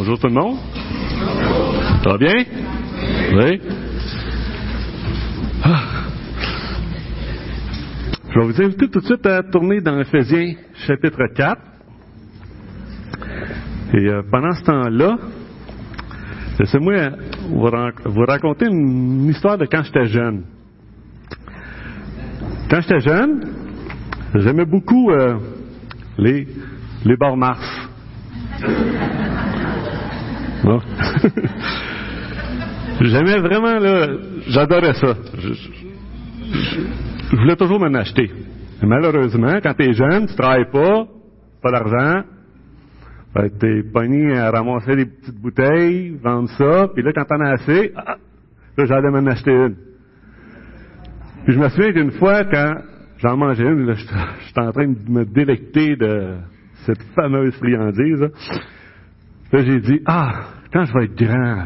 Bonjour tout le monde. Ça va bien? Oui? Ah. Je vais vous inviter tout de suite à tourner dans Ephésiens chapitre 4. Et euh, pendant ce temps-là, laissez-moi vous, raconter une histoire de quand j'étais jeune. Quand j'étais jeune, j'aimais beaucoup euh, les, les Mars. J'aimais vraiment, là, j'adorais ça. Je, voulais toujours m'en acheter. Malheureusement, quand t'es jeune, tu travailles pas, pas d'argent, ben, t'es pogné à ramasser des petites bouteilles, vendre ça, puis là, quand t'en as assez, ah, là, j'allais m'en acheter une. Puis je me souviens qu'une fois, quand j'en mangeais une, j'étais en train de me délecter de cette fameuse friandise. Là, j'ai dit, ah, quand je vais être grand,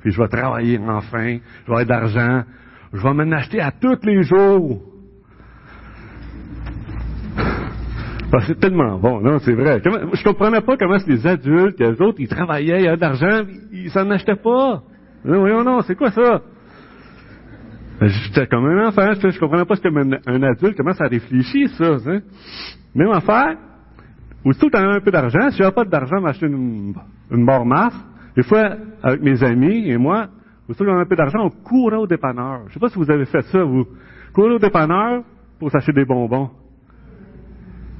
puis je vais travailler enfin, je vais avoir de l'argent, je vais m'en acheter à tous les jours. C'est tellement bon, non, c'est vrai. Comment- je comprenais pas comment les adultes, les autres, ils travaillaient, ils avaient de l'argent, ils s'en achetaient pas. Non, voyons, non, c'est quoi ça? Ben, J'étais comme un enfant, je, je comprenais pas ce que un, adulte, comment ça réfléchit, ça. hein? Même affaire, Aussitôt que tu as un peu d'argent, si j'avais pas d'argent m'acheter une, une barre masse, des fois, avec mes amis et moi, aussitôt qu'on a un peu d'argent, on courait au dépanneur. Je sais pas si vous avez fait ça, vous. Courir au dépanneur pour s'acheter des bonbons.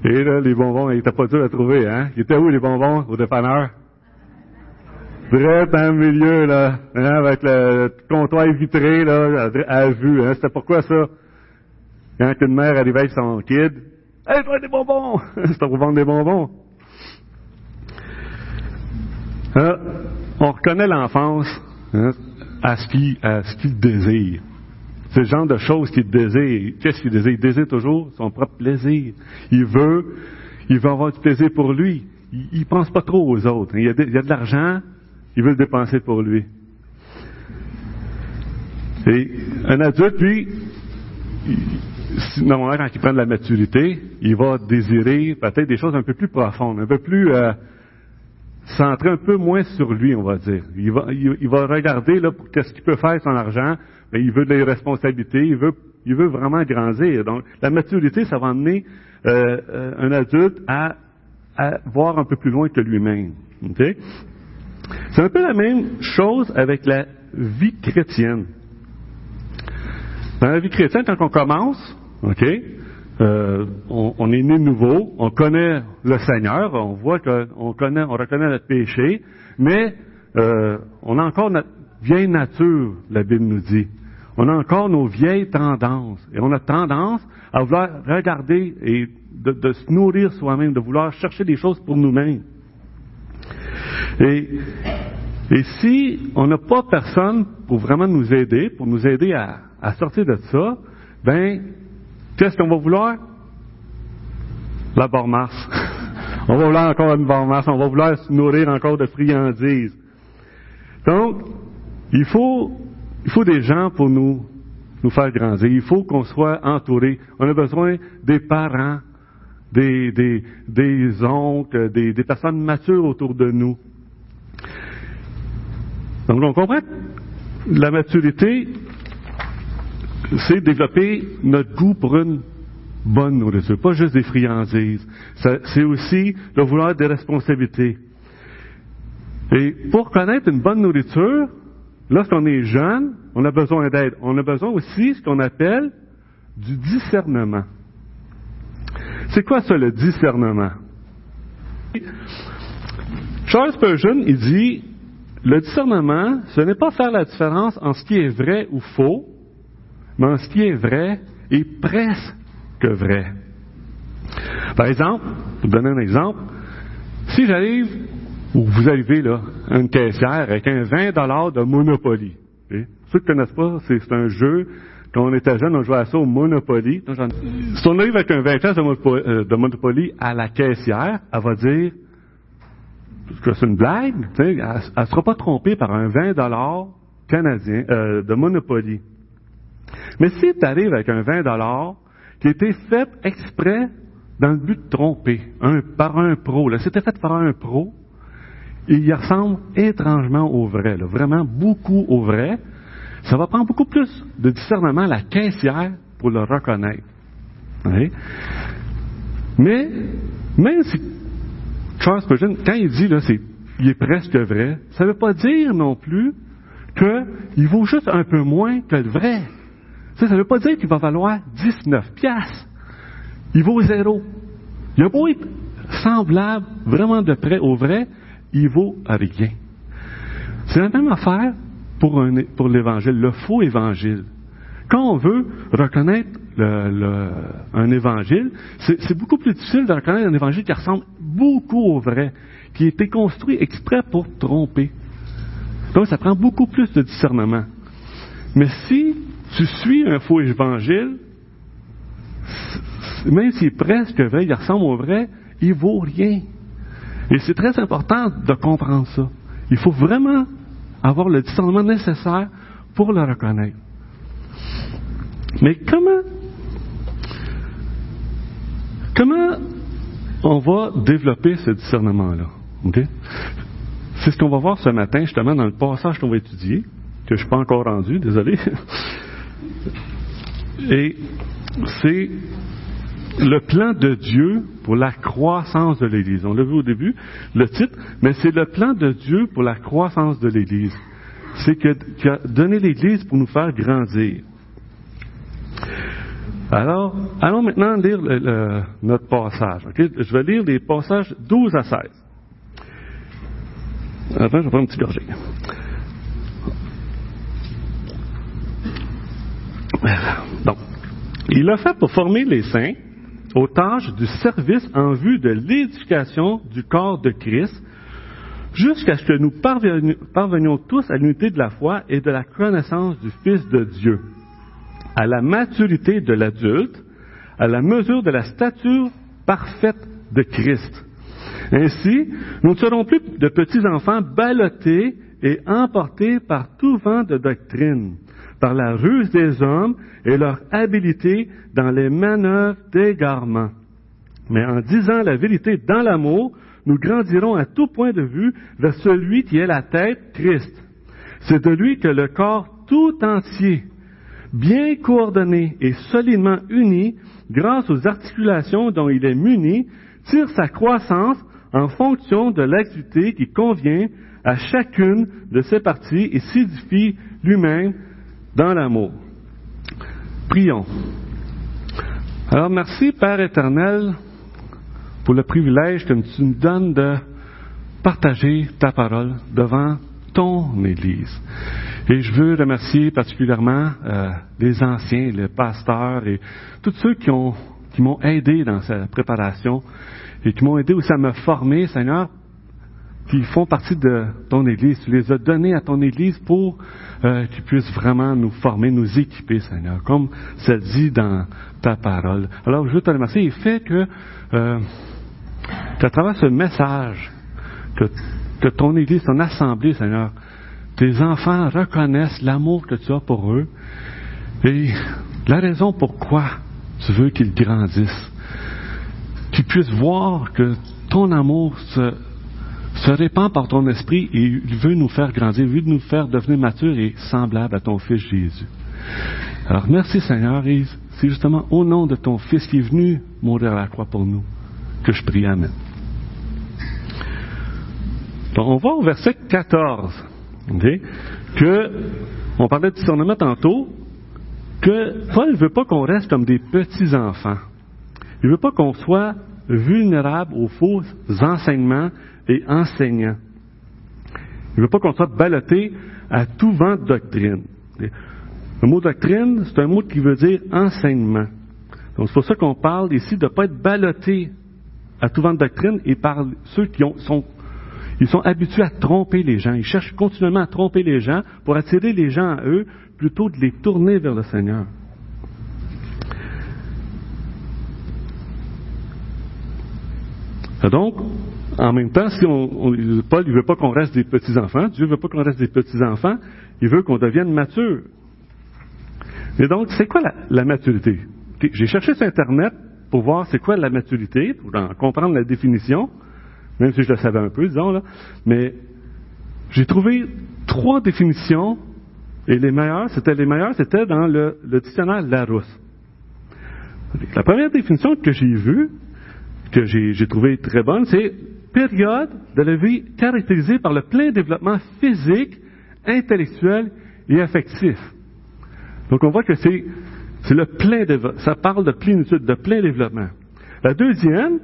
Et là, les bonbons, ils étaient pas durs à trouver, hein? Ils étaient où, les bonbons, au dépanneur? Direct le milieu, là, hein, avec le comptoir vitré, là, à, vue, hein? C'était pourquoi ça? Quand une mère arrivait avec son kid, Hey, toi, des bonbons! C'était pour vendre des bonbons. Hein, on reconnaît l'enfance hein, à ce qu'il désire. C'est le genre de choses qu'il désire. Qu'est-ce qu'il désire? Il désire toujours son propre plaisir. Il veut, il veut avoir du plaisir pour lui. Il, il pense pas trop aux autres. Il y a de, il a de l'argent, il veut le dépenser pour lui. Et un adulte, lui, normalement, quand il prend de la maturité, il va désirer peut-être des choses un peu plus profondes, un peu plus euh, centrées un peu moins sur lui, on va dire. Il va, il, va regarder là qu'est-ce qu'il peut faire son argent. Mais il veut des responsabilités, il veut, il veut vraiment grandir. Donc, la maturité, ça va amener euh, euh, un adulte à, à voir un peu plus loin que lui-même. OK? C'est un peu la même chose avec la vie chrétienne. Dans la vie chrétienne, quand on commence, OK, euh, on, on est né nouveau, on connaît le Seigneur, on voit qu'on on reconnaît notre péché, mais euh, on a encore notre vieille nature, la Bible nous dit. On a encore nos vieilles tendances. Et on a tendance à vouloir regarder et de, de se nourrir soi-même, de vouloir chercher des choses pour nous-mêmes. Et, et si on n'a pas personne pour vraiment nous aider, pour nous aider à, à sortir de ça, ben, qu'est-ce qu'on va vouloir? La barre masse. on va vouloir encore une barre masse, on va vouloir se nourrir encore de friandises. Donc, il faut, il faut des gens pour nous, nous faire grandir. Il faut qu'on soit entouré. On a besoin des parents, des, des, des oncles, des, des personnes matures autour de nous. Donc, on comprend la maturité, c'est développer notre goût pour une bonne nourriture, pas juste des friandises. C'est aussi de vouloir des responsabilités. Et pour connaître une bonne nourriture, lorsqu'on est jeune, on a besoin d'aide. On a besoin aussi ce qu'on appelle du discernement. C'est quoi ça, le discernement? Charles Spurgeon, il dit, le discernement, ce n'est pas faire la différence en ce qui est vrai ou faux, mais en ce qui est vrai et presque vrai. Par exemple, pour donner un exemple, si j'arrive, ou vous arrivez là, à une caissière avec un 20 de Monopoly. ok? Ceux qui ne connaissent pas, c'est un jeu, quand on était jeune, on jouait à ça au Monopoly. Donc, Si on arrive avec un 20 de, Monopo- euh, de Monopoly à la caissière, elle va dire que c'est une blague, elle ne sera pas trompée par un 20 canadien euh, de Monopoly. Mais si tu arrives avec un 20 qui a été fait exprès dans le but de tromper, un, par un pro, c'était fait par un pro, il ressemble étrangement au vrai, vraiment beaucoup au vrai. Ça va prendre beaucoup plus de discernement à la caissière pour le reconnaître. Mais, même si Charles Spurgeon, quand il dit là, c'est, il est presque vrai, ça ne veut pas dire non plus qu'il vaut juste un peu moins que le vrai. Ça ne veut pas dire qu'il va valoir 19 piastres. Il vaut zéro. Il a beau être semblable vraiment de près au vrai, il vaut rien. C'est la même affaire pour, l'évangile, le faux évangile. Quand on veut reconnaître un évangile, c'est beaucoup plus difficile de reconnaître un évangile qui ressemble beaucoup au vrai, qui a été construit exprès pour tromper. Donc, ça prend beaucoup plus de discernement. Mais si tu suis un faux évangile, même s'il est presque vrai, il ressemble au vrai, il vaut rien. Et c'est très important de comprendre ça. Il faut vraiment avoir le discernement nécessaire pour le reconnaître. Mais comment, comment on va développer ce discernement-là? C'est ce qu'on va voir ce matin, justement, dans le passage qu'on va étudier, que je ne suis pas encore rendu, désolé. Et c'est le plan de Dieu pour la croissance de l'Église. On l'a vu au début, le titre, mais c'est le plan de Dieu pour la croissance de l'Église. C'est qu'il a donné l'Église pour nous faire grandir. Alors, allons maintenant lire notre passage. Je vais lire les passages 12 à 16. Attends, je vais prendre un petit gorgée. Donc, il a fait pour former les saints aux tâches du service en vue de l'édification du corps de Christ, jusqu'à ce que nous parvenions tous à l'unité de la foi et de la connaissance du Fils de Dieu, à la maturité de l'adulte, à la mesure de la stature parfaite de Christ. Ainsi, nous ne serons plus de petits enfants ballottés et emportés par tout vent de doctrine par la ruse des hommes et leur habileté dans les manœuvres d'égarement. Mais en disant la vérité dans l'amour, nous grandirons à tout point de vue vers celui qui est la tête, Christ. C'est de lui que le corps tout entier, bien coordonné et solidement uni, grâce aux articulations dont il est muni, tire sa croissance en fonction de l'activité qui convient à chacune de ses parties et s'édifie lui-même dans l'amour. Prions. Alors merci Père éternel pour le privilège que tu nous donnes de partager ta parole devant ton Église. Et je veux remercier particulièrement euh, les anciens, les pasteurs et tous ceux qui ont qui m'ont aidé dans cette préparation et qui m'ont aidé aussi à me former, Seigneur, qui font partie de ton Église. Tu les as donnés à ton Église pour euh, qu'ils puissent vraiment nous former, nous équiper, Seigneur, comme ça dit dans ta parole. Alors, je veux te remercier et fait que, euh, qu'à travers ce message, que, que ton Église, ton assemblée, Seigneur, tes enfants reconnaissent l'amour que tu as pour eux et la raison pourquoi tu veux qu'ils grandissent. Qu'ils puissent voir que ton amour se, se répand par ton esprit et il veut nous faire grandir, il veut nous faire devenir matures et semblables à ton Fils Jésus. Alors merci Seigneur, c'est justement au nom de ton Fils qui est venu mourir à la croix pour nous que je prie. Amen. Donc on va au verset 14, que, on parlait de discernement tantôt, que Paul ne veut pas qu'on reste comme des petits-enfants. Il ne veut pas qu'on soit vulnérable aux faux enseignements et enseignant. Il ne veut pas qu'on soit ballotté à tout vent de doctrine. Le mot doctrine, c'est un mot qui veut dire enseignement. Donc c'est pour ça qu'on parle ici de ne pas être ballotté à tout vent de doctrine et par ceux qui sont, ils sont habitués à tromper les gens. Ils cherchent continuellement à tromper les gens pour attirer les gens à eux plutôt de les tourner vers le Seigneur. Donc, en même temps, si on, Paul ne veut pas qu'on reste des petits-enfants, Dieu ne veut pas qu'on reste des petits-enfants, il veut qu'on devienne mature. Et donc, c'est quoi la, maturité? J'ai cherché sur Internet pour voir c'est quoi la maturité, pour en comprendre la définition. même si je le savais un peu, disons, là. Mais j'ai trouvé trois définitions, et les meilleures, c'était les meilleures, c'était dans le dictionnaire Larousse. La première définition que j'ai vue, que j'ai trouvée très bonne, c'est période de la vie caractérisée par le plein développement physique, intellectuel et affectif. Donc on voit que c'est le plein développement. Ça parle de plénitude, de plein développement. La deuxième,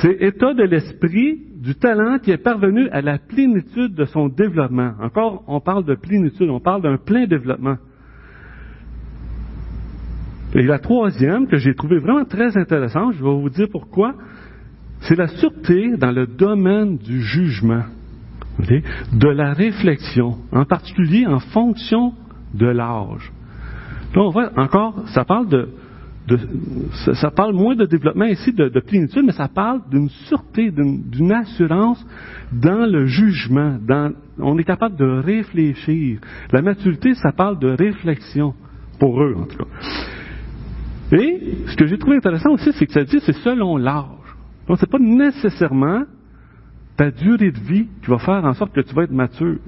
c'est état de l'esprit du talent qui est parvenu à la plénitude de son développement. Encore, on parle de plénitude, on parle d'un plein développement. Et la troisième, que j'ai trouvée vraiment très intéressante, je vais vous dire pourquoi, c'est la sûreté dans le domaine du jugement, de la réflexion, en particulier en fonction de l'âge. Là, on voit encore, ça parle de, ça, parle moins de développement ici, de, plénitude, mais ça parle d'une sûreté, d'une assurance dans le jugement. On est capable de réfléchir. La maturité, ça parle de réflexion, pour eux en tout cas. Et ce que j'ai trouvé intéressant aussi, c'est que ça dit c'est selon l'âge. Donc, c'est pas nécessairement ta durée de vie qui va faire en sorte que tu vas être mature.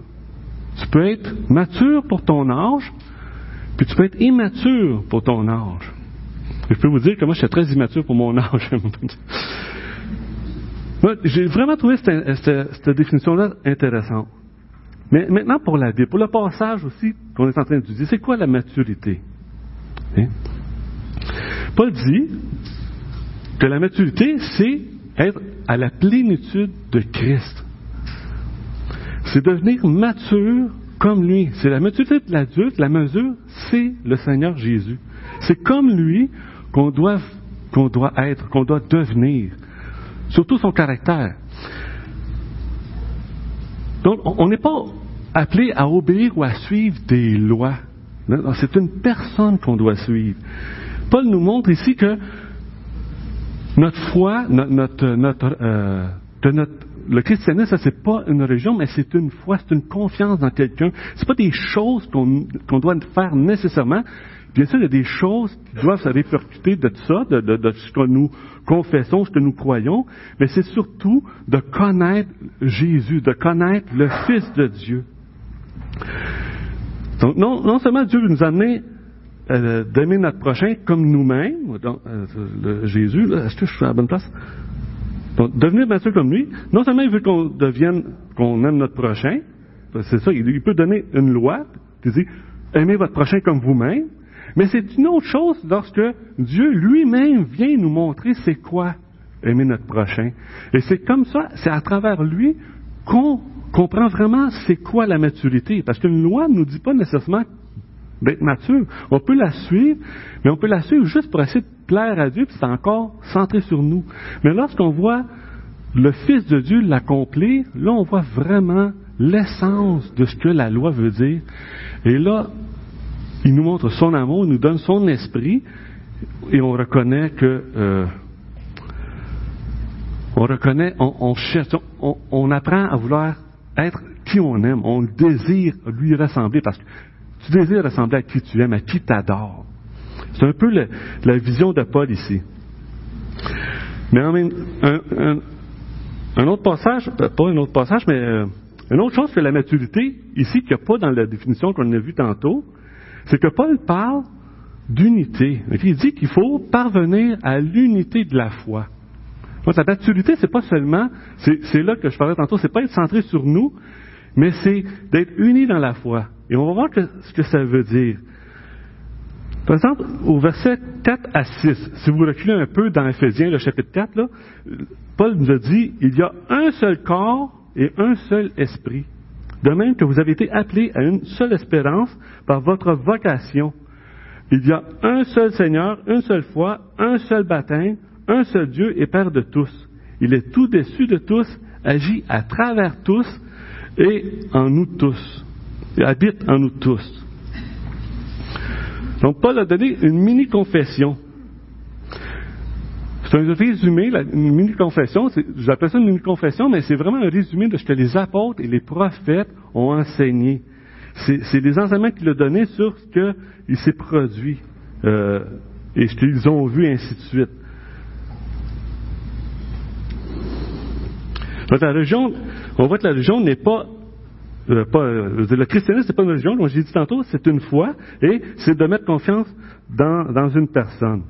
Tu peux être mature pour ton âge, puis tu peux être immature pour ton âge. je peux vous dire que moi, je suis très immature pour mon âge. j'ai vraiment trouvé cette, définition-là intéressante. Mais maintenant, pour la vie, pour le passage aussi qu'on est en train d'étudier, c'est quoi la maturité? Hein? Paul dit que la maturité, c'est être à la plénitude de Christ. C'est devenir mature comme lui. C'est la maturité de l'adulte, la mesure, c'est le Seigneur Jésus. C'est comme lui qu'on doit, doit être, qu'on doit devenir. Surtout son caractère. Donc, on n'est pas appelé à obéir ou à suivre des lois. C'est une personne qu'on doit suivre. Paul nous montre ici que notre foi, notre, euh, notre le christianisme, ça c'est pas une religion, mais c'est une foi, c'est une confiance dans quelqu'un. C'est pas des choses qu'on doit faire nécessairement. Bien sûr, il y a des choses qui doivent se répercuter de ça, de, de, ce que nous confessons, ce que nous croyons, mais c'est surtout de connaître Jésus, de connaître le Fils de Dieu. Donc, non, non seulement Dieu veut nous amener euh, d'aimer notre prochain comme nous-mêmes, euh, Jésus, est-ce que je suis à la bonne place? Donc, devenir mature comme lui, non seulement il veut qu'on devienne, qu'on aime notre prochain, c'est ça, il, peut donner une loi, qui dit, aimez votre prochain comme vous-même, mais c'est une autre chose lorsque Dieu lui-même vient nous montrer c'est quoi aimer notre prochain. Et c'est comme ça, c'est à travers lui qu'on comprend vraiment c'est quoi la maturité. Parce qu'une loi ne nous dit pas nécessairement d'être mature. On peut la suivre, mais on peut la suivre juste pour essayer de plaire à Dieu, puis c'est encore centré sur nous. Mais lorsqu'on voit le Fils de Dieu l'accomplir, là, on voit vraiment l'essence de ce que la loi veut dire. Et là, il nous montre son amour, il nous donne son esprit, et on reconnaît que euh, on reconnaît, on, cherche, on, on, apprend à vouloir être qui on aime, on désire lui ressembler parce que tu désires ressembler à qui tu aimes, à qui t'adore. C'est un peu la vision de Paul ici. Mais en même, un, un, autre passage, euh, pas un autre passage, mais euh, une autre chose que la maturité, ici, qu'il n'y a pas dans la définition qu'on a vue tantôt, c'est que Paul parle d'unité. Il dit qu'il faut parvenir à l'unité de la foi. Donc, la maturité, c'est pas seulement, c'est là que je parlais tantôt, c'est pas être centré sur nous, mais c'est d'être unis dans la foi. Et on va voir ce que ça veut dire. Par exemple, au verset 4 à 6, si vous reculez un peu dans Ephésiens, le chapitre 4, là, Paul nous a dit, il y a un seul corps et un seul esprit. De même que vous avez été appelés à une seule espérance par votre vocation. Il y a un seul Seigneur, une seule foi, un seul baptême, un seul Dieu et Père de tous. Il est tout dessus de tous, agit à travers tous et en nous tous. Il habite en nous tous. Donc Paul a donné une mini-confession. C'est un résumé, une mini-confession, j'appelle ça une mini-confession, mais c'est vraiment un résumé de ce que les apôtres et les prophètes ont enseigné. C'est des enseignements qu'il a donnés sur ce qu'il s'est produit euh, et ce qu'ils ont vu, ainsi de suite. la religion, on voit que la religion n'est pas euh, euh, le christianisme, c'est pas une religion, j'ai dit tantôt, c'est une foi, et c'est de mettre confiance dans, dans une personne.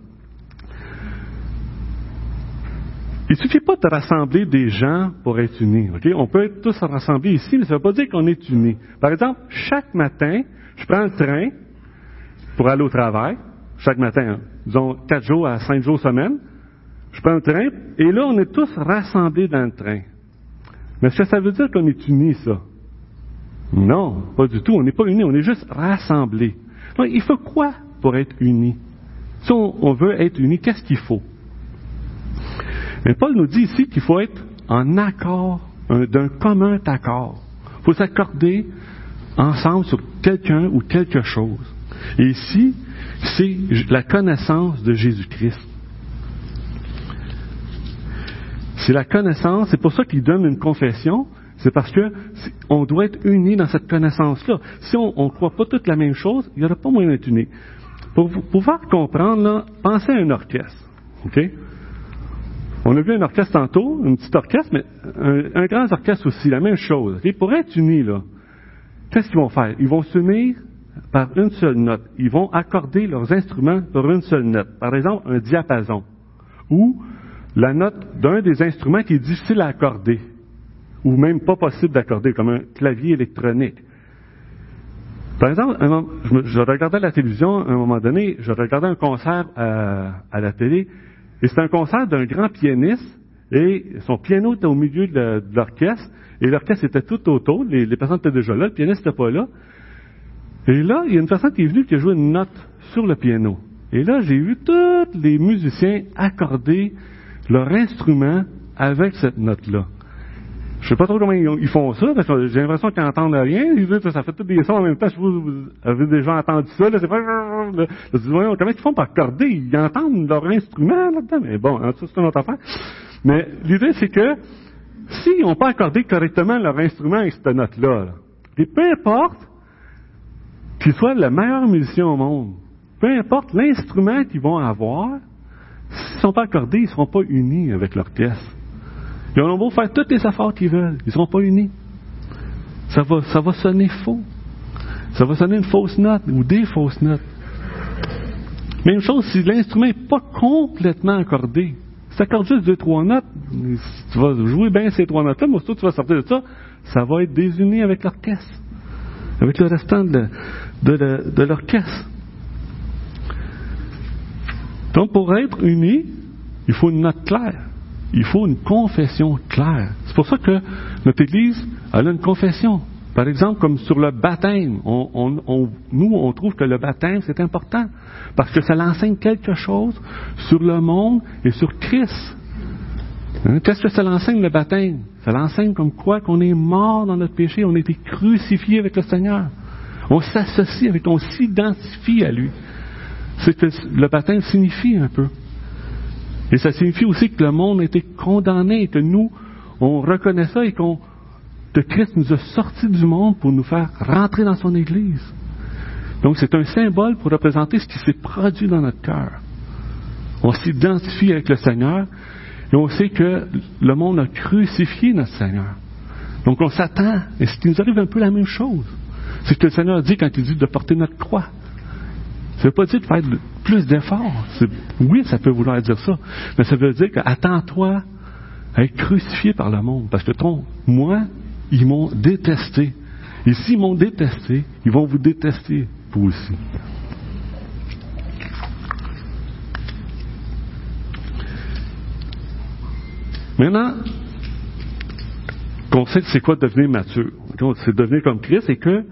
Il ne suffit pas de rassembler des gens pour être unis. On peut être tous rassemblés ici, mais ça ne veut pas dire qu'on est unis. Par exemple, chaque matin, je prends le train pour aller au travail, chaque matin, hein. disons quatre jours à cinq jours semaine. Je prends le train, et là, on est tous rassemblés dans le train. Mais est-ce que ça veut dire qu'on est unis, ça? Non, pas du tout. On n'est pas unis, on est juste rassemblés. Donc, il faut quoi pour être unis? Si on veut être unis, qu'est-ce qu'il faut? Mais Paul nous dit ici qu'il faut être en accord, d'un commun accord. Il faut s'accorder ensemble sur quelqu'un ou quelque chose. Et ici, c'est la connaissance de Jésus-Christ. C'est la connaissance, c'est pour ça qu'il donne une confession, c'est parce que on doit être unis dans cette connaissance-là. Si on ne croit pas toutes la même chose, il n'y aura pas moyen d'être unis. Pour pouvoir comprendre, pensez à un orchestre. OK? On a vu un orchestre tantôt, un petit orchestre, mais un, grand orchestre aussi, la même chose. Et pour être unis, là, qu'est-ce qu'ils vont faire? Ils vont s'unir par une seule note. Ils vont accorder leurs instruments par une seule note. Par exemple, un diapason. Ou la note d'un des instruments qui est difficile à accorder. Ou même pas possible d'accorder, comme un clavier électronique. Par exemple, je regardais la télévision à un moment donné, je regardais un concert à la télé, et c'est un concert d'un grand pianiste, et son piano était au milieu de l'orchestre, et l'orchestre était tout autour, les, personnes étaient déjà là, le pianiste n'était pas là. Et là, il y a une personne qui est venue qui a joué une note sur le piano. Et là, j'ai vu tous les musiciens accorder leur instrument avec cette note-là. Je sais pas trop comment ils font ça, parce que j'ai l'impression qu'ils n'entendent rien. Ils disent, ça fait tous des sons en même temps. Je sais vous, vous avez déjà entendu ça. Là, c'est pas... Comment ils font pour accorder? Ils entendent leur instrument là-dedans. Mais bon, hein, ça, c'est une autre affaire. Mais l'idée, c'est que s'ils n'ont pas accordé correctement leur instrument avec cette note-là, et peu importe qu'ils soient le meilleur musicien au monde, peu importe l'instrument qu'ils vont avoir, s'ils ne sont pas accordés, ils ne seront pas unis avec l'orchestre. Ils auront beau faire toutes les efforts qu'ils veulent, ils ne seront pas unis. Ça va, ça va sonner faux. Ça va sonner une fausse note ou des fausses notes. Même chose si l'instrument n'est pas complètement accordé. Si tu accordes juste deux, trois notes, tu vas jouer bien ces trois notes-là, mais surtout tu vas sortir de ça, ça va être désuni avec l'orchestre, avec le restant de, de, de l'orchestre. Donc pour être uni, il faut une note claire il faut une confession claire. C'est pour ça que notre Église a une confession. Par exemple, comme sur le baptême, nous, on trouve que le baptême, c'est important, parce que ça l'enseigne quelque chose sur le monde et sur Christ. Hein? Qu'est-ce que ça l'enseigne, le baptême? Ça l'enseigne comme quoi qu'on est mort dans notre péché, on a été crucifié avec le Seigneur. On s'associe avec, on s'identifie à lui. C'est que le baptême signifie un peu. Et ça signifie aussi que le monde a été condamné et que nous, on reconnaît ça et qu'on, que Christ nous a sortis du monde pour nous faire rentrer dans son Église. Donc c'est un symbole pour représenter ce qui s'est produit dans notre cœur. On s'identifie avec le Seigneur et on sait que le monde a crucifié notre Seigneur. Donc on s'attend, et ce qui nous arrive un peu la même chose. C'est ce que le Seigneur dit quand il dit de porter notre croix. Ça ne veut pas dire de faire plus d'efforts. Oui, ça peut vouloir dire ça. Mais ça veut dire qu'attends-toi à être crucifié par le monde. Parce que ton, moi, ils m'ont détesté. Et s'ils m'ont détesté, ils vont vous détester, vous aussi. Maintenant, qu'on sait c'est quoi devenir mature. C'est devenir comme Christ et que,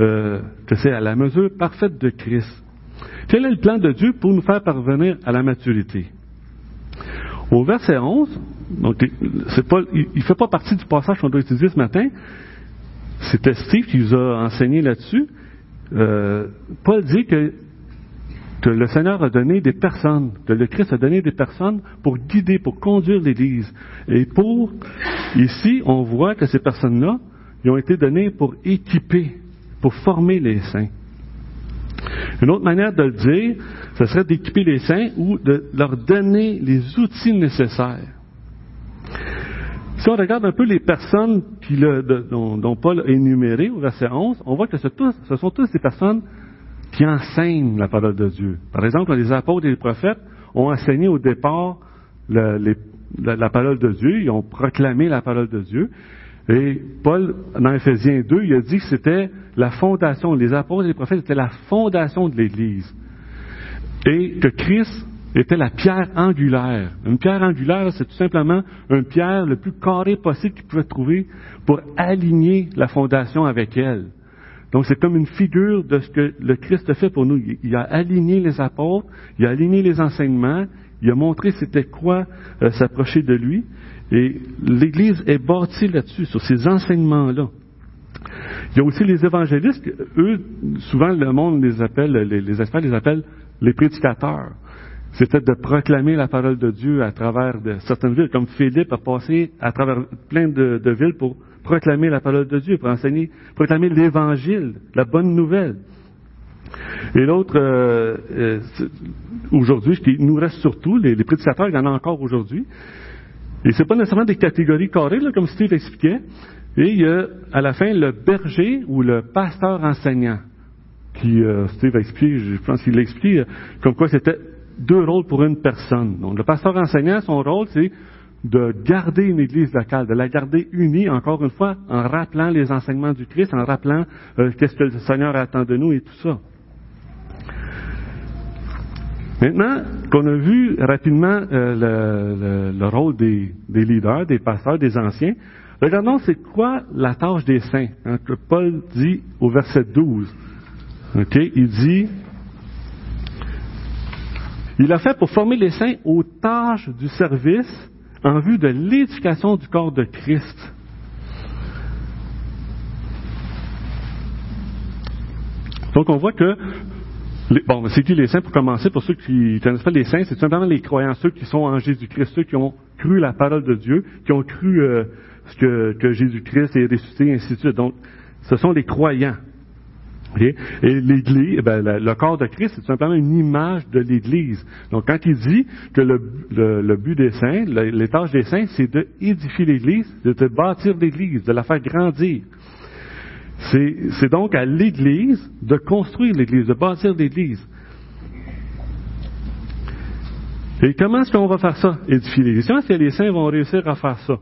euh, que c'est à la mesure parfaite de Christ. Quel est le plan de Dieu pour nous faire parvenir à la maturité? Au verset 11, donc il ne fait pas partie du passage qu'on doit étudier ce matin, c'était Steve qui nous a enseigné là-dessus. Euh, Paul dit que, le Seigneur a donné des personnes, que le Christ a donné des personnes pour guider, pour conduire l'Église. Et pour, ici, on voit que ces personnes-là, ont été données pour équiper, pour former les saints. Une autre manière de le dire, ce serait d'équiper les saints ou de leur donner les outils nécessaires. Si on regarde un peu les personnes dont, Paul a énuméré au verset 11, on voit que ce, sont tous des personnes qui enseignent la parole de Dieu. Par exemple, les apôtres et les prophètes ont enseigné au départ la, la, parole de Dieu, ils ont proclamé la parole de Dieu. Et Paul, dans Ephésiens 2, il a dit que c'était la fondation, les apôtres et les prophètes étaient la fondation de l'Église. Et que Christ était la pierre angulaire. Une pierre angulaire, c'est tout simplement une pierre le plus carrée possible qu'il pouvait trouver pour aligner la fondation avec elle. Donc c'est comme une figure de ce que le Christ a fait pour nous. Il a aligné les apôtres, il a aligné les enseignements, il a montré c'était quoi euh, s'approcher de lui. Et l'Église est bâtie là-dessus, sur ces enseignements-là. Il y a aussi les évangélistes, eux, souvent le monde les appelle, les, experts les appellent les prédicateurs. C'était de proclamer la parole de Dieu à travers certaines villes, comme Philippe a passé à travers plein de, villes pour proclamer la parole de Dieu, pour enseigner, proclamer l'Évangile, la bonne nouvelle. Et l'autre, euh, euh, aujourd'hui, il nous reste surtout, les prédicateurs, il y en a encore aujourd'hui. Et c'est pas nécessairement des catégories carrées, là, comme Steve expliquait. Et il y a, à la fin, le berger ou le pasteur enseignant, qui, euh, Steve a expliqué, je pense qu'il l'a expliqué, comme quoi c'était deux rôles pour une personne. Donc, le pasteur enseignant, son rôle, c'est de garder une église locale, de la garder unie, encore une fois, en rappelant les enseignements du Christ, en rappelant euh, qu'est-ce que le Seigneur attend de nous et tout ça. Maintenant qu'on a vu rapidement euh, le, le, le, rôle des, leaders, des pasteurs, des anciens, regardons c'est quoi la tâche des saints. Hein, que Paul dit au verset 12. Okay, il dit, il a fait pour former les saints aux tâches du service en vue de l'éducation du corps de Christ. Donc on voit que les, bon, c'est qui les saints pour commencer? Pour ceux qui ne connaissent pas les saints, c'est simplement les croyants, ceux qui sont en Jésus-Christ, ceux qui ont cru la parole de Dieu, qui ont cru euh, que, que Jésus-Christ est ressuscité, et ainsi de suite. Donc, ce sont les croyants. Okay? Et l'Église, ben, le, le, corps de Christ, c'est simplement une image de l'Église. Donc, quand il dit que le, le, le but des saints, les tâches des saints, c'est d'édifier l'Église, de bâtir l'Église, de la faire grandir. C'est donc à l'Église de construire l'Église, de bâtir l'Église. Et comment est-ce qu'on va faire ça, édifier l'Église? Comment est-ce que les saints vont réussir à faire ça?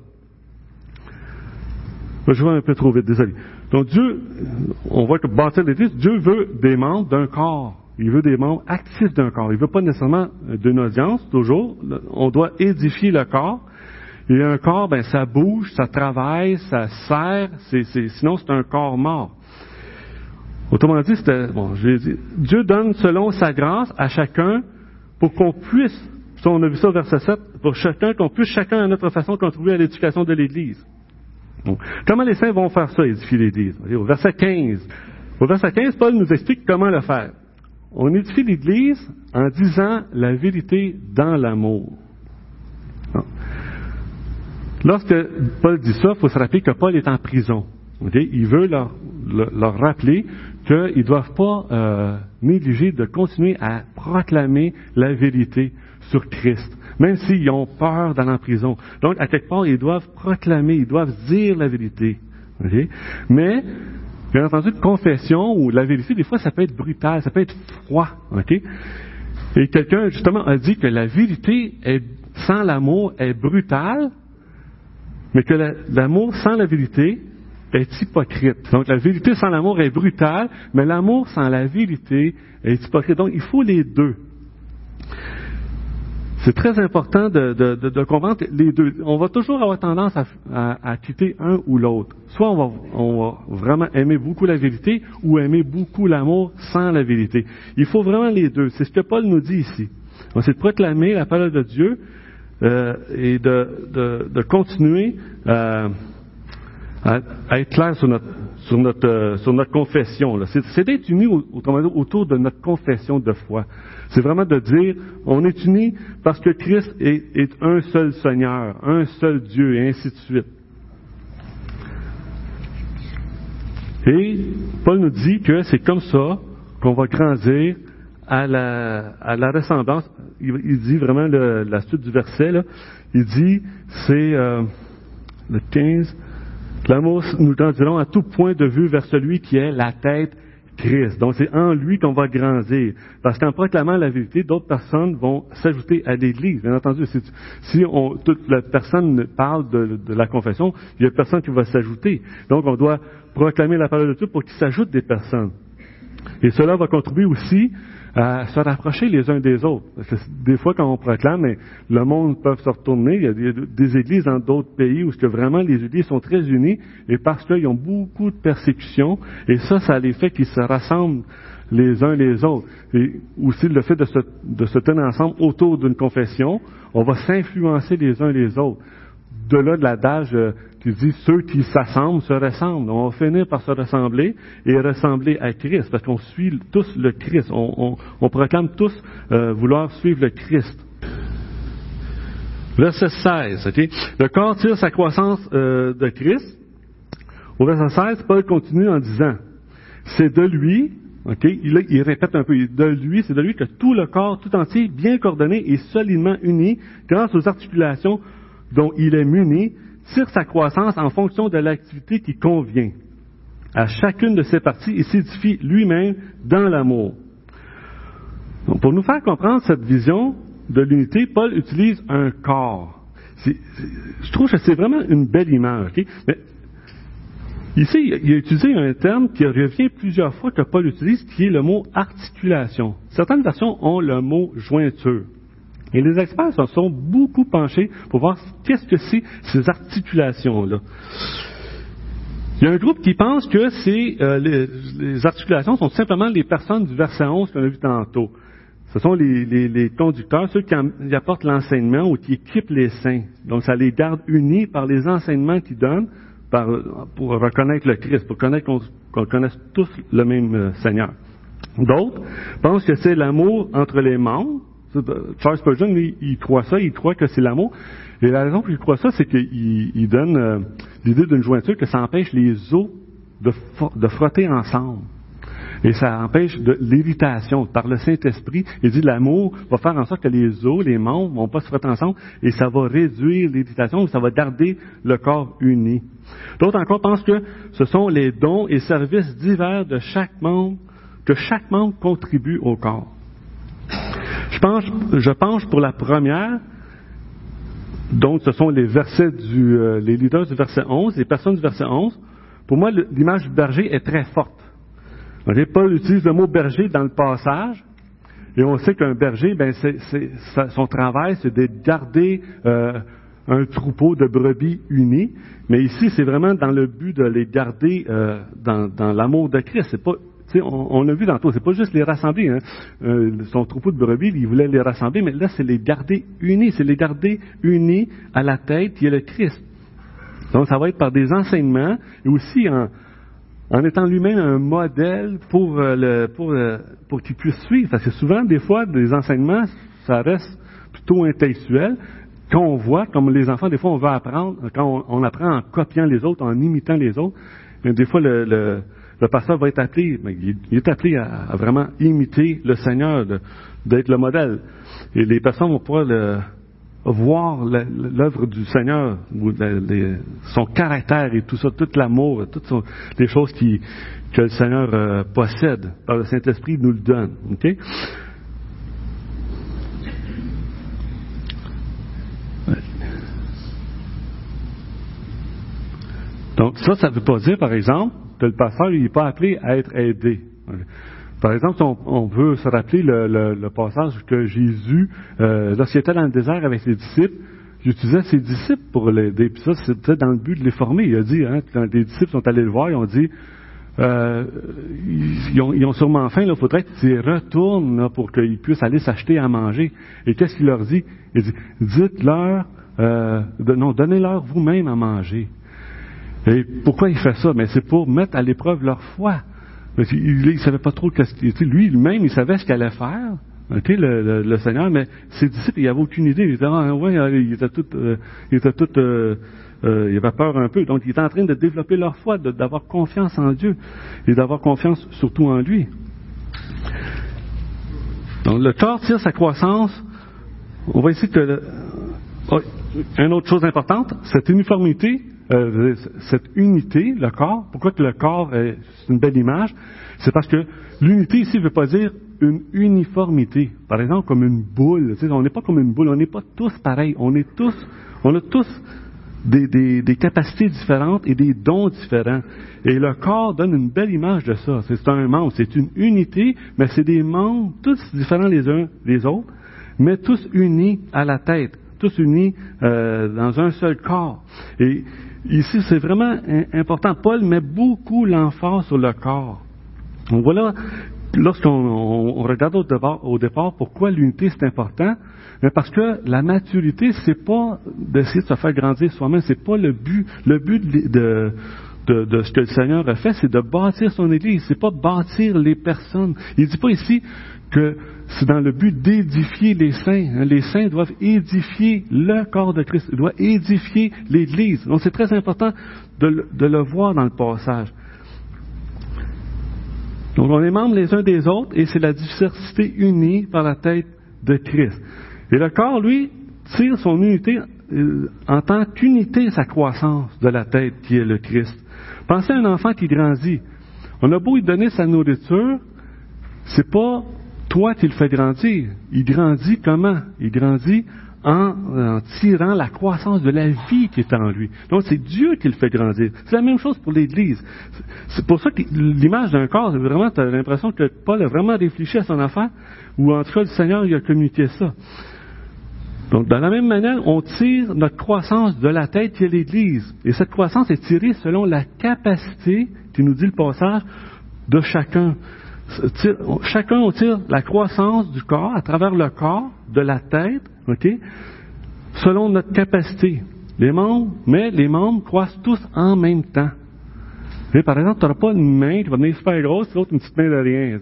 Je vais un peu trop vite, désolé. Donc Dieu, on voit que bâtir l'Église, Dieu veut des membres d'un corps. Il veut des membres actifs d'un corps. Il veut pas nécessairement d'une audience, toujours. On doit édifier le corps. Et un corps, ben, ça bouge, ça travaille, ça c'est, sinon c'est un corps mort. Autrement dit, c'était, bon, dit, Dieu donne selon sa grâce à chacun pour qu'on puisse, on a vu ça au verset 7, pour chacun, qu'on puisse chacun à notre façon contribuer à l'éducation de l'Église. Comment les saints vont faire ça, édifier l'Église? Au verset 15. Au verset 15, Paul nous explique comment le faire. On édifie l'Église en disant la vérité dans l'amour. Lorsque Paul dit ça, il faut se rappeler que Paul est en prison. Okay? Il veut leur, leur rappeler qu'ils ne doivent pas euh, négliger de continuer à proclamer la vérité sur Christ, même s'ils ont peur d'aller en prison. Donc, à quelque part, ils doivent proclamer, ils doivent dire la vérité. Okay? Mais, bien entendu, confession ou la vérité, des fois, ça peut être brutal, ça peut être froid. Okay? Et quelqu'un, justement, a dit que la vérité est, sans l'amour est brutale, mais que l'amour sans la vérité est hypocrite. Donc la vérité sans l'amour est brutale, mais l'amour sans la vérité est hypocrite. Donc il faut les deux. C'est très important de, de, de, de, comprendre les deux. On va toujours avoir tendance à, à, à quitter un ou l'autre. Soit on va, on va, vraiment aimer beaucoup la vérité ou aimer beaucoup l'amour sans la vérité. Il faut vraiment les deux. C'est ce que Paul nous dit ici. C'est de proclamer la parole de Dieu, euh, et de, continuer euh, à, être clair sur notre, euh, confession. C'est d'être unis autour de notre confession de foi. C'est vraiment de dire, on est unis parce que Christ est, un seul Seigneur, un seul Dieu, et ainsi de suite. Et Paul nous dit que c'est comme ça qu'on va grandir à la, à la ressemblance. Il, dit vraiment le, la suite du verset, là, il dit, c'est, euh, le 15. L'amour nous tendrons à tout point de vue vers celui qui est la tête Christ. Donc c'est en lui qu'on va grandir. Parce qu'en proclamant la vérité, d'autres personnes vont s'ajouter à l'Église. Bien entendu, si, on, toute la personne parle de, de la confession, il y a personne qui va s'ajouter. Donc on doit proclamer la parole de Dieu pour qu'il s'ajoute des personnes. Et cela va contribuer aussi à se rapprocher les uns des autres. Parce que des fois, quand on proclame, le monde peut se retourner. Il y a des, églises dans d'autres pays où que vraiment les églises sont très unies et parce qu'ils ont beaucoup de persécutions. Et ça, ça a l'effet qu'ils se rassemblent les uns les autres. Et aussi le fait de se, de se tenir ensemble autour d'une confession, on va s'influencer les uns les autres. De là de l'adage euh, qui dit ceux qui s'assemblent se ressemblent. On va finir par se ressembler et ressembler à Christ, parce qu'on suit tous le Christ. On, proclame tous euh, vouloir suivre le Christ. Verset 16, OK? Le corps tire sa croissance euh, de Christ. Au verset 16, Paul continue en disant, c'est de lui, OK? Il, il répète un peu, de lui, c'est de lui que tout le corps tout entier, bien coordonné et solidement uni, grâce aux articulations dont il est muni, tire sa croissance en fonction de l'activité qui convient. À chacune de ses parties, il s'édifie lui-même dans l'amour. pour nous faire comprendre cette vision de l'unité, Paul utilise un corps. je trouve que c'est vraiment une belle image. Mais ici, il a utilisé un terme qui revient plusieurs fois que Paul utilise, qui est le mot articulation. Certaines versions ont le mot jointure. Et les experts se sont beaucoup penchés pour voir qu'est-ce que c'est ces articulations-là. Il y a un groupe qui pense que c'est, euh, les, articulations sont simplement les personnes du verset 11 qu'on a vu tantôt. Ce sont les, conducteurs, ceux qui, apportent l'enseignement ou qui équipent les saints. Donc ça les garde unis par les enseignements qu'ils donnent pour reconnaître le Christ, pour connaître qu'on connaisse tous le même euh, Seigneur. D'autres pensent que c'est l'amour entre les membres, Charles Spurgeon, il croit ça, il croit que c'est l'amour. Et la raison pour laquelle il croit ça, c'est qu'il donne euh, l'idée d'une jointure que ça empêche les os de, de frotter ensemble. Et ça empêche de l'irritation. Par le Saint-Esprit, il dit l'amour va faire en sorte que les os, les membres, vont pas se frotter ensemble et ça va réduire l'irritation, ça va garder le corps uni. D'autres encore pensent que ce sont les dons et services divers de chaque membre, que chaque membre contribue au corps. Je pense, je pense pour la première, donc ce sont les versets euh, les leaders du verset 11, les personnes du verset 11. Pour moi, l'image du berger est très forte. Paul utilise le mot berger dans le passage, et on sait qu'un berger, ben, son travail, c'est de garder euh, un troupeau de brebis unis. Mais ici, c'est vraiment dans le but de les garder euh, dans, dans l'amour de Christ. C'est pas on, on a vu tantôt, c'est pas juste les rassembler. Hein. Euh, son troupeau de brebis, il voulait les rassembler, mais là, c'est les garder unis, c'est les garder unis à la tête qui est le Christ. Donc, ça va être par des enseignements et aussi en, étant lui-même un modèle pour, euh, pour, euh, pour qu'il puisse suivre. Parce que souvent, des fois, des enseignements, ça reste plutôt intellectuel. Quand on voit, comme les enfants, des fois, on va apprendre, quand on, apprend en copiant les autres, en imitant les autres, mais des fois, le pasteur va être appelé, mais il est appelé à, vraiment imiter le Seigneur, d'être le modèle. Et les personnes vont pouvoir voir l'œuvre du Seigneur, son caractère et tout ça, tout l'amour, toutes les choses que le Seigneur euh, possède par le Saint-Esprit nous le donne. Donc ça, ça ne veut pas dire, par exemple, le pasteur n'est pas appelé à être aidé. Par exemple, on, veut se rappeler le, passage que Jésus, euh, lorsqu'il était dans le désert avec ses disciples, il utilisait ses disciples pour l'aider. Puis ça, c'était dans le but de les former. Il a dit, hein, quand les disciples sont allés le voir, ils ont dit, euh, ils, ont, sûrement faim, il faudrait qu'ils retournent pour qu'ils puissent aller s'acheter à manger. Et qu'est-ce qu'il leur dit? Il dit, dites-leur, euh, non, donnez-leur vous-même à manger. Et pourquoi il fait ça? Mais c'est pour mettre à l'épreuve leur foi. il ne savait pas trop qu'est-ce qu'il Lui, lui-même, il savait ce qu'il allait faire. le, Seigneur, mais ses disciples, il n'avaient aucune idée. Il était, ah, ouais, était tout, euh, il était tout, euh, euh, peur un peu. Donc, il était en train de développer leur foi, d'avoir confiance en Dieu et d'avoir confiance surtout en lui. Donc, le corps tire sa croissance. On va essayer que, une autre chose importante, cette uniformité euh, cette unité, le corps, pourquoi que le corps est une belle image, c'est parce que l'unité ici ne veut pas dire une uniformité. Par exemple, comme une boule. on n'est pas comme une boule, on n'est pas tous pareils. On est tous, on a tous des, des, capacités différentes et des dons différents. Et le corps donne une belle image de ça. C'est un membre, c'est une unité, mais c'est des membres tous différents les uns des autres, mais tous unis à la tête, tous unis euh, dans un seul corps. Et ici, c'est vraiment important. Paul met beaucoup l'emphase sur le corps. Donc voilà, lorsqu'on regarde au départ, pourquoi l'unité c'est important, mais parce que la maturité, c'est pas d'essayer de se faire grandir soi-même, c'est pas le but. Le but de, de, ce que le Seigneur a fait, c'est de bâtir son Église, c'est pas bâtir les personnes. Il dit pas ici que c'est dans le but d'édifier les saints. Hein. Les saints doivent édifier le corps de Christ, ils doivent édifier l'Église. Donc c'est très important de, le voir dans le passage. Donc on est membres les uns des autres et c'est la diversité unie par la tête de Christ. Et le corps, lui, tire son unité euh, en tant qu'unité sa croissance de la tête qui est le Christ. Pensez à un enfant qui grandit. On a beau lui donner sa nourriture, c'est pas toi qui le fais grandir. Il grandit comment? Il grandit en, tirant la croissance de la vie qui est en lui. Donc c'est Dieu qui le fait grandir. C'est la même chose pour l'Église. C'est pour ça que l'image d'un corps, vraiment, tu as l'impression que Paul a vraiment réfléchi à son affaire, ou en tout cas le Seigneur il a communiqué ça. Donc, de la même manière, on tire notre croissance de la tête qui est l'Église. Et cette croissance est tirée selon la capacité, qui nous dit le passage, de chacun. Chacun, on tire la croissance du corps à travers le corps, de la tête, OK, selon notre capacité. Les membres, mais les membres croissent tous en même temps. par exemple, tu n'auras pas une main qui va devenir super grosse, l'autre une petite main de rien.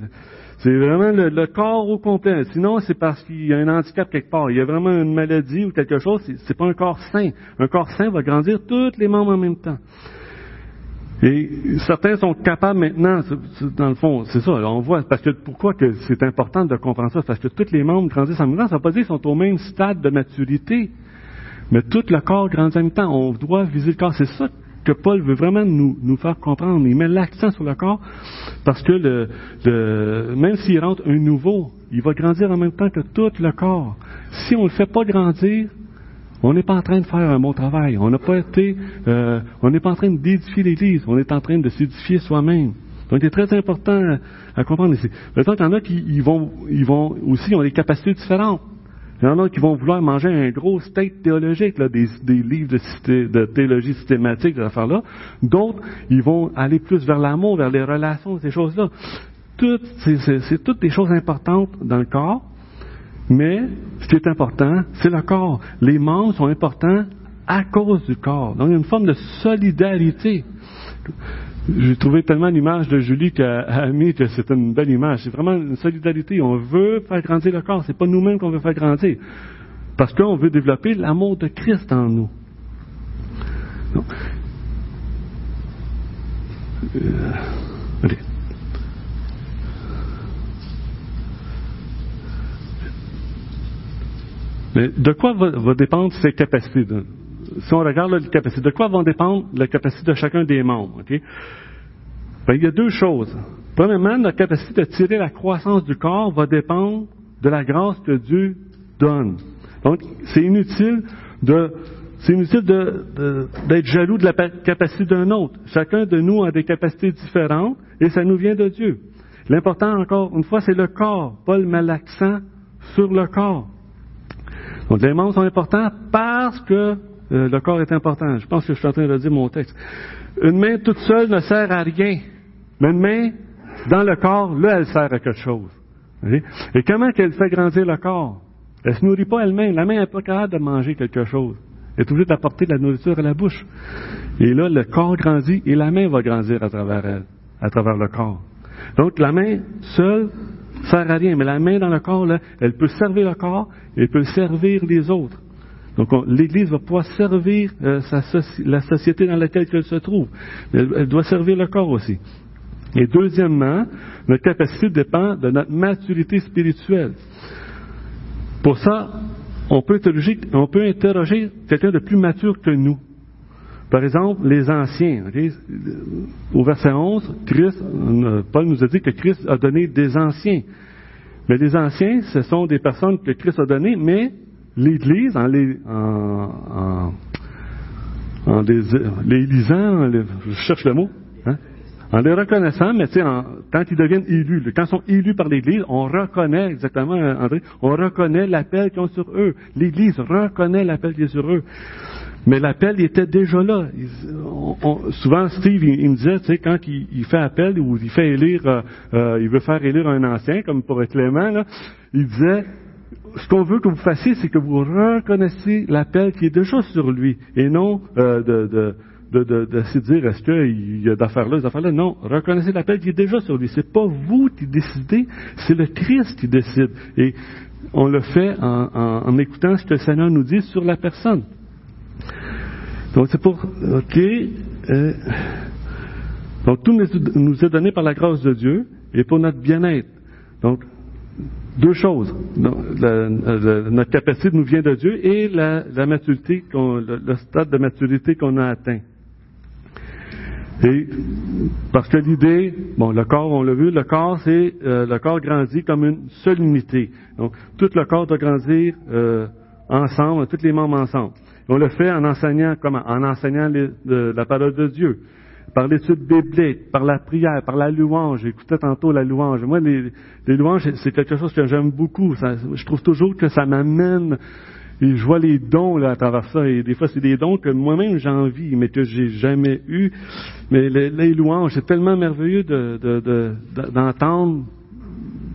C'est vraiment le, corps au complet. Sinon, c'est parce qu'il y a un handicap quelque part. Il y a vraiment une maladie ou quelque chose. C'est pas un corps sain. Un corps sain va grandir tous les membres en même temps. Et certains sont capables maintenant, dans le fond, c'est ça, on voit, parce que pourquoi que c'est important de comprendre ça? Parce que tous les membres grandissent en même temps, ça veut pas dire qu'ils sont au même stade de maturité. Mais tout le corps grandit en même temps. On doit viser le corps. C'est ça que Paul veut vraiment nous, nous faire comprendre. Il met l'accent sur le corps parce que le, même s'il rentre un nouveau, il va grandir en même temps que tout le corps. Si on ne le fait pas grandir, on n'est pas en train de faire un bon travail. On n'a pas été, euh, on n'est pas en train d'édifier l'Église. On est en train de s'édifier soi-même. Donc, c'est très important à, comprendre ici. Maintenant, il y en a qui ils vont, ils vont aussi ont des capacités différentes. Il y en a qui vont vouloir manger un gros steak théologique, là, des, livres de, de, théologie systématique, ces affaires-là. D'autres, ils vont aller plus vers l'amour, vers les relations, ces choses-là. c'est, toutes des choses importantes dans le corps, mais ce qui est important, c'est le corps. Les membres sont importants à cause du corps. Donc, il y a une forme de solidarité. J'ai trouvé tellement l'image de Julie qui a, mis que c'est une belle image. C'est vraiment une solidarité. On veut faire grandir le corps. C'est pas nous-mêmes qu'on veut faire grandir. Parce qu'on veut développer l'amour de Christ en nous. Euh, Mais de quoi va, dépendre ces capacités? si on regarde les capacités, de quoi vont dépendre les capacités de chacun des membres? Ben, il y a deux choses. Premièrement, notre capacité de tirer la croissance du corps va dépendre de la grâce que Dieu donne. Donc, c'est inutile de c'est inutile d'être jaloux de la capacité d'un autre. Chacun de nous a des capacités différentes et ça nous vient de Dieu. L'important, encore une fois, c'est le corps. Paul met l'accent sur le corps. Donc, les membres sont importants parce que euh, le corps est important. Je pense que je suis en train de dire mon texte. Une main toute seule ne sert à rien. Mais une main dans le corps, là, elle sert à quelque chose. Et comment qu'elle fait grandir le corps? Elle ne se nourrit pas elle-même. La main n'est pas capable de manger quelque chose. Elle est obligée d'apporter de la nourriture à la bouche. Et là, le corps grandit et la main va grandir à travers elle, à travers le corps. Donc, la main seule sert à rien. Mais la main dans le corps, là, elle peut servir le corps elle peut servir les autres. Donc l'Église va pouvoir servir euh, la société dans laquelle elle se trouve. Elle, doit servir le corps aussi. Et deuxièmement, notre capacité dépend de notre maturité spirituelle. Pour ça, on peut interroger quelqu'un de plus mature que nous. Par exemple, les anciens. Au verset 11, Christ, Paul nous a dit que Christ a donné des anciens. Mais les anciens, ce sont des personnes que Christ a données, mais l'Église, en les, en, en, les, les lisant, je cherche le mot, hein, en les reconnaissant, mais sais, quand ils deviennent élus, quand ils sont élus par l'Église, on reconnaît, exactement, André, on reconnaît l'appel qu'ils ont sur eux. L'Église reconnaît l'appel qui est sur eux. Mais l'appel était déjà là. souvent, Steve, il, me disait, tu sais, quand il, fait appel ou il fait élire, euh, euh, il veut faire élire un ancien, comme pour Clément, là, il disait, ce qu'on veut que vous fassiez, c'est que vous reconnaissiez l'appel qui est déjà sur lui, et non euh, de, de de, de, de, dire est-ce qu'il y a d'affaires là, des affaires là? Non, reconnaissez l'appel qui est déjà sur lui. C'est pas vous qui décidez, c'est le Christ qui décide. Et on le fait en, en, écoutant ce que le Seigneur nous dit sur la personne. Donc c'est pour, ok, euh, donc tout nous est donné par la grâce de Dieu et pour notre bien-être. Donc deux choses. notre capacité nous vient de Dieu et la, maturité, le, le, stade de maturité qu'on a atteint. Et parce que l'idée, bon, le corps, on l'a vu, le corps, c'est euh, le corps grandit comme une seule unité. Donc, tout le corps doit grandir euh, ensemble, tous les membres ensemble. on le fait en enseignant comment? En enseignant la parole de Dieu, par l'étude biblique, par la prière, par la louange. J'écoutais tantôt la louange. Moi, les, louanges, c'est quelque chose que j'aime beaucoup. je trouve toujours que ça m'amène et je vois les dons là, à travers ça. Et des fois, c'est des dons que moi-même j'ai envie, mais que j'ai jamais eu. Mais les, louanges, c'est tellement merveilleux d'entendre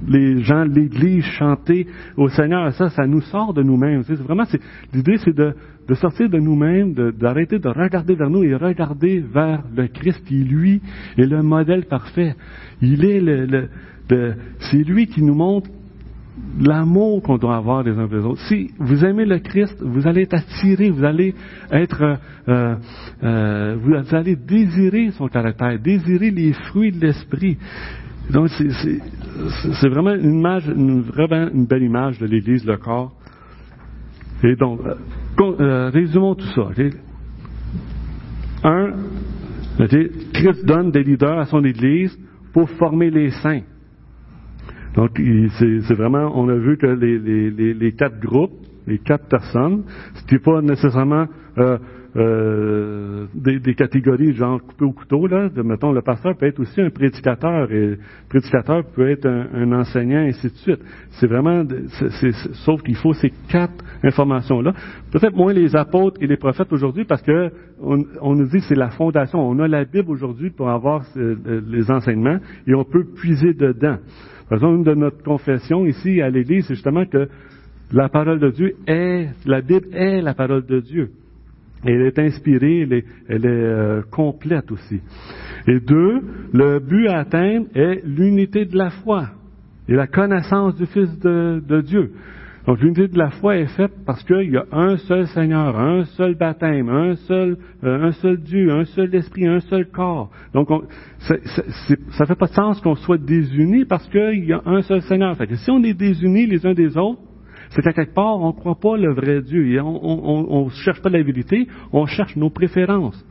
les gens de l'Église chanter au Seigneur. Ça, ça nous sort de nous-mêmes. C'est vraiment, l'idée, c'est de, sortir de nous-mêmes, d'arrêter de, regarder vers nous et regarder vers le Christ qui, lui, est le modèle parfait. Il est le c'est lui qui nous montre l'amour qu'on doit avoir les uns des autres. Si vous aimez le Christ, vous allez être attiré, vous allez être, euh, euh, vous allez désirer son caractère, désirer les fruits de l'esprit. Donc c'est vraiment une image, une, vraiment une belle image de l'Église, le corps. Et donc, euh, résumons tout ça. Un, Christ donne des leaders à son Église pour former les saints. Donc, c'est vraiment, on a vu que les, quatre groupes, les quatre personnes, c'était pas nécessairement euh, euh, des, des, catégories genre coupé au couteau, là. De, mettons, le pasteur peut être aussi un prédicateur, et le prédicateur peut être un, enseignant, et ainsi de suite. C'est vraiment, sauf qu'il faut ces quatre informations-là. Peut-être moins les apôtres et les prophètes aujourd'hui, parce que on, on nous dit que c'est la fondation. On a la Bible aujourd'hui pour avoir les enseignements, et on peut puiser dedans. Par exemple, une de notre confession ici à l'Église, c'est justement que la parole de Dieu est, la Bible est la parole de Dieu. elle est inspirée, elle est, elle est euh, complète aussi. Et deux, le but à atteindre est l'unité de la foi et la connaissance du Fils de, de Dieu. Donc l'unité de la foi est faite parce qu'il y a un seul Seigneur, un seul baptême, un seul, euh, un seul Dieu, un seul esprit, un seul corps. Donc ça ne fait pas de sens qu'on soit désunis parce qu'il y a un seul Seigneur. Fait que si on est désunis les uns des autres, c'est qu'à quelque part, on ne croit pas le vrai Dieu. On ne cherche pas la on cherche nos préférences.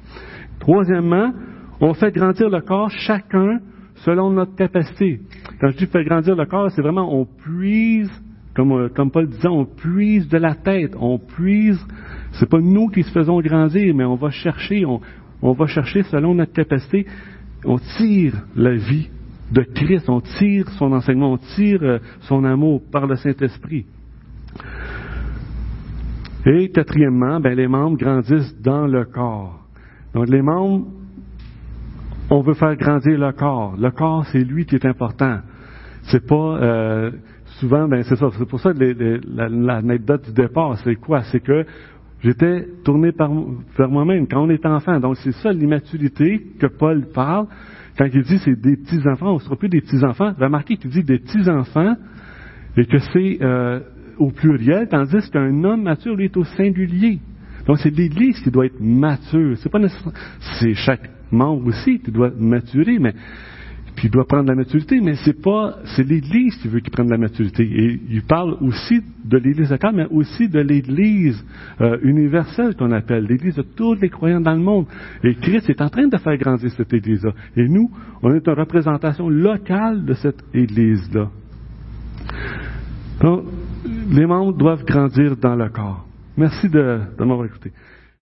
Troisièmement, on fait grandir le corps chacun selon notre capacité. Quand je dis faire grandir le corps, c'est vraiment on puise comme, euh, comme Paul disait, on puise de la tête, on puise, c'est pas nous qui se faisons grandir, mais on va chercher, on, on va chercher selon notre capacité, on tire la vie de Christ, on tire son enseignement, on tire euh, son amour par le Saint-Esprit. Et quatrièmement, ben, les membres grandissent dans le corps. Donc les membres, on veut faire grandir le corps. Le corps, c'est lui qui est important. C'est pas euh, souvent, ben c'est ça. C'est pour ça que l'anecdote du départ, c'est quoi? C'est que j'étais tourné par, vers moi-même quand on est enfant. Donc c'est ça l'immaturité que Paul parle. Quand il dit c'est des petits-enfants, on ne sera plus des petits-enfants. Remarquez qu'il dit des petits-enfants et que c'est euh, au pluriel, tandis qu'un homme mature, lui, est au singulier. Donc c'est l'Église qui doit être mature. C'est pas nécessairement, c'est chaque membre aussi qui doit maturer, mais puis il doit prendre la maturité, mais c'est pas, c'est l'Église qui veut qu'il prenne la maturité. Et il parle aussi de l'Église locale, mais aussi de l'Église euh, universelle qu'on appelle, l'Église de tous les croyants dans le monde. Et Christ est en train de faire grandir cette Église-là. Et nous, on est une représentation locale de cette Église-là. Donc, les membres doivent grandir dans le corps. Merci de, de m'avoir écouté.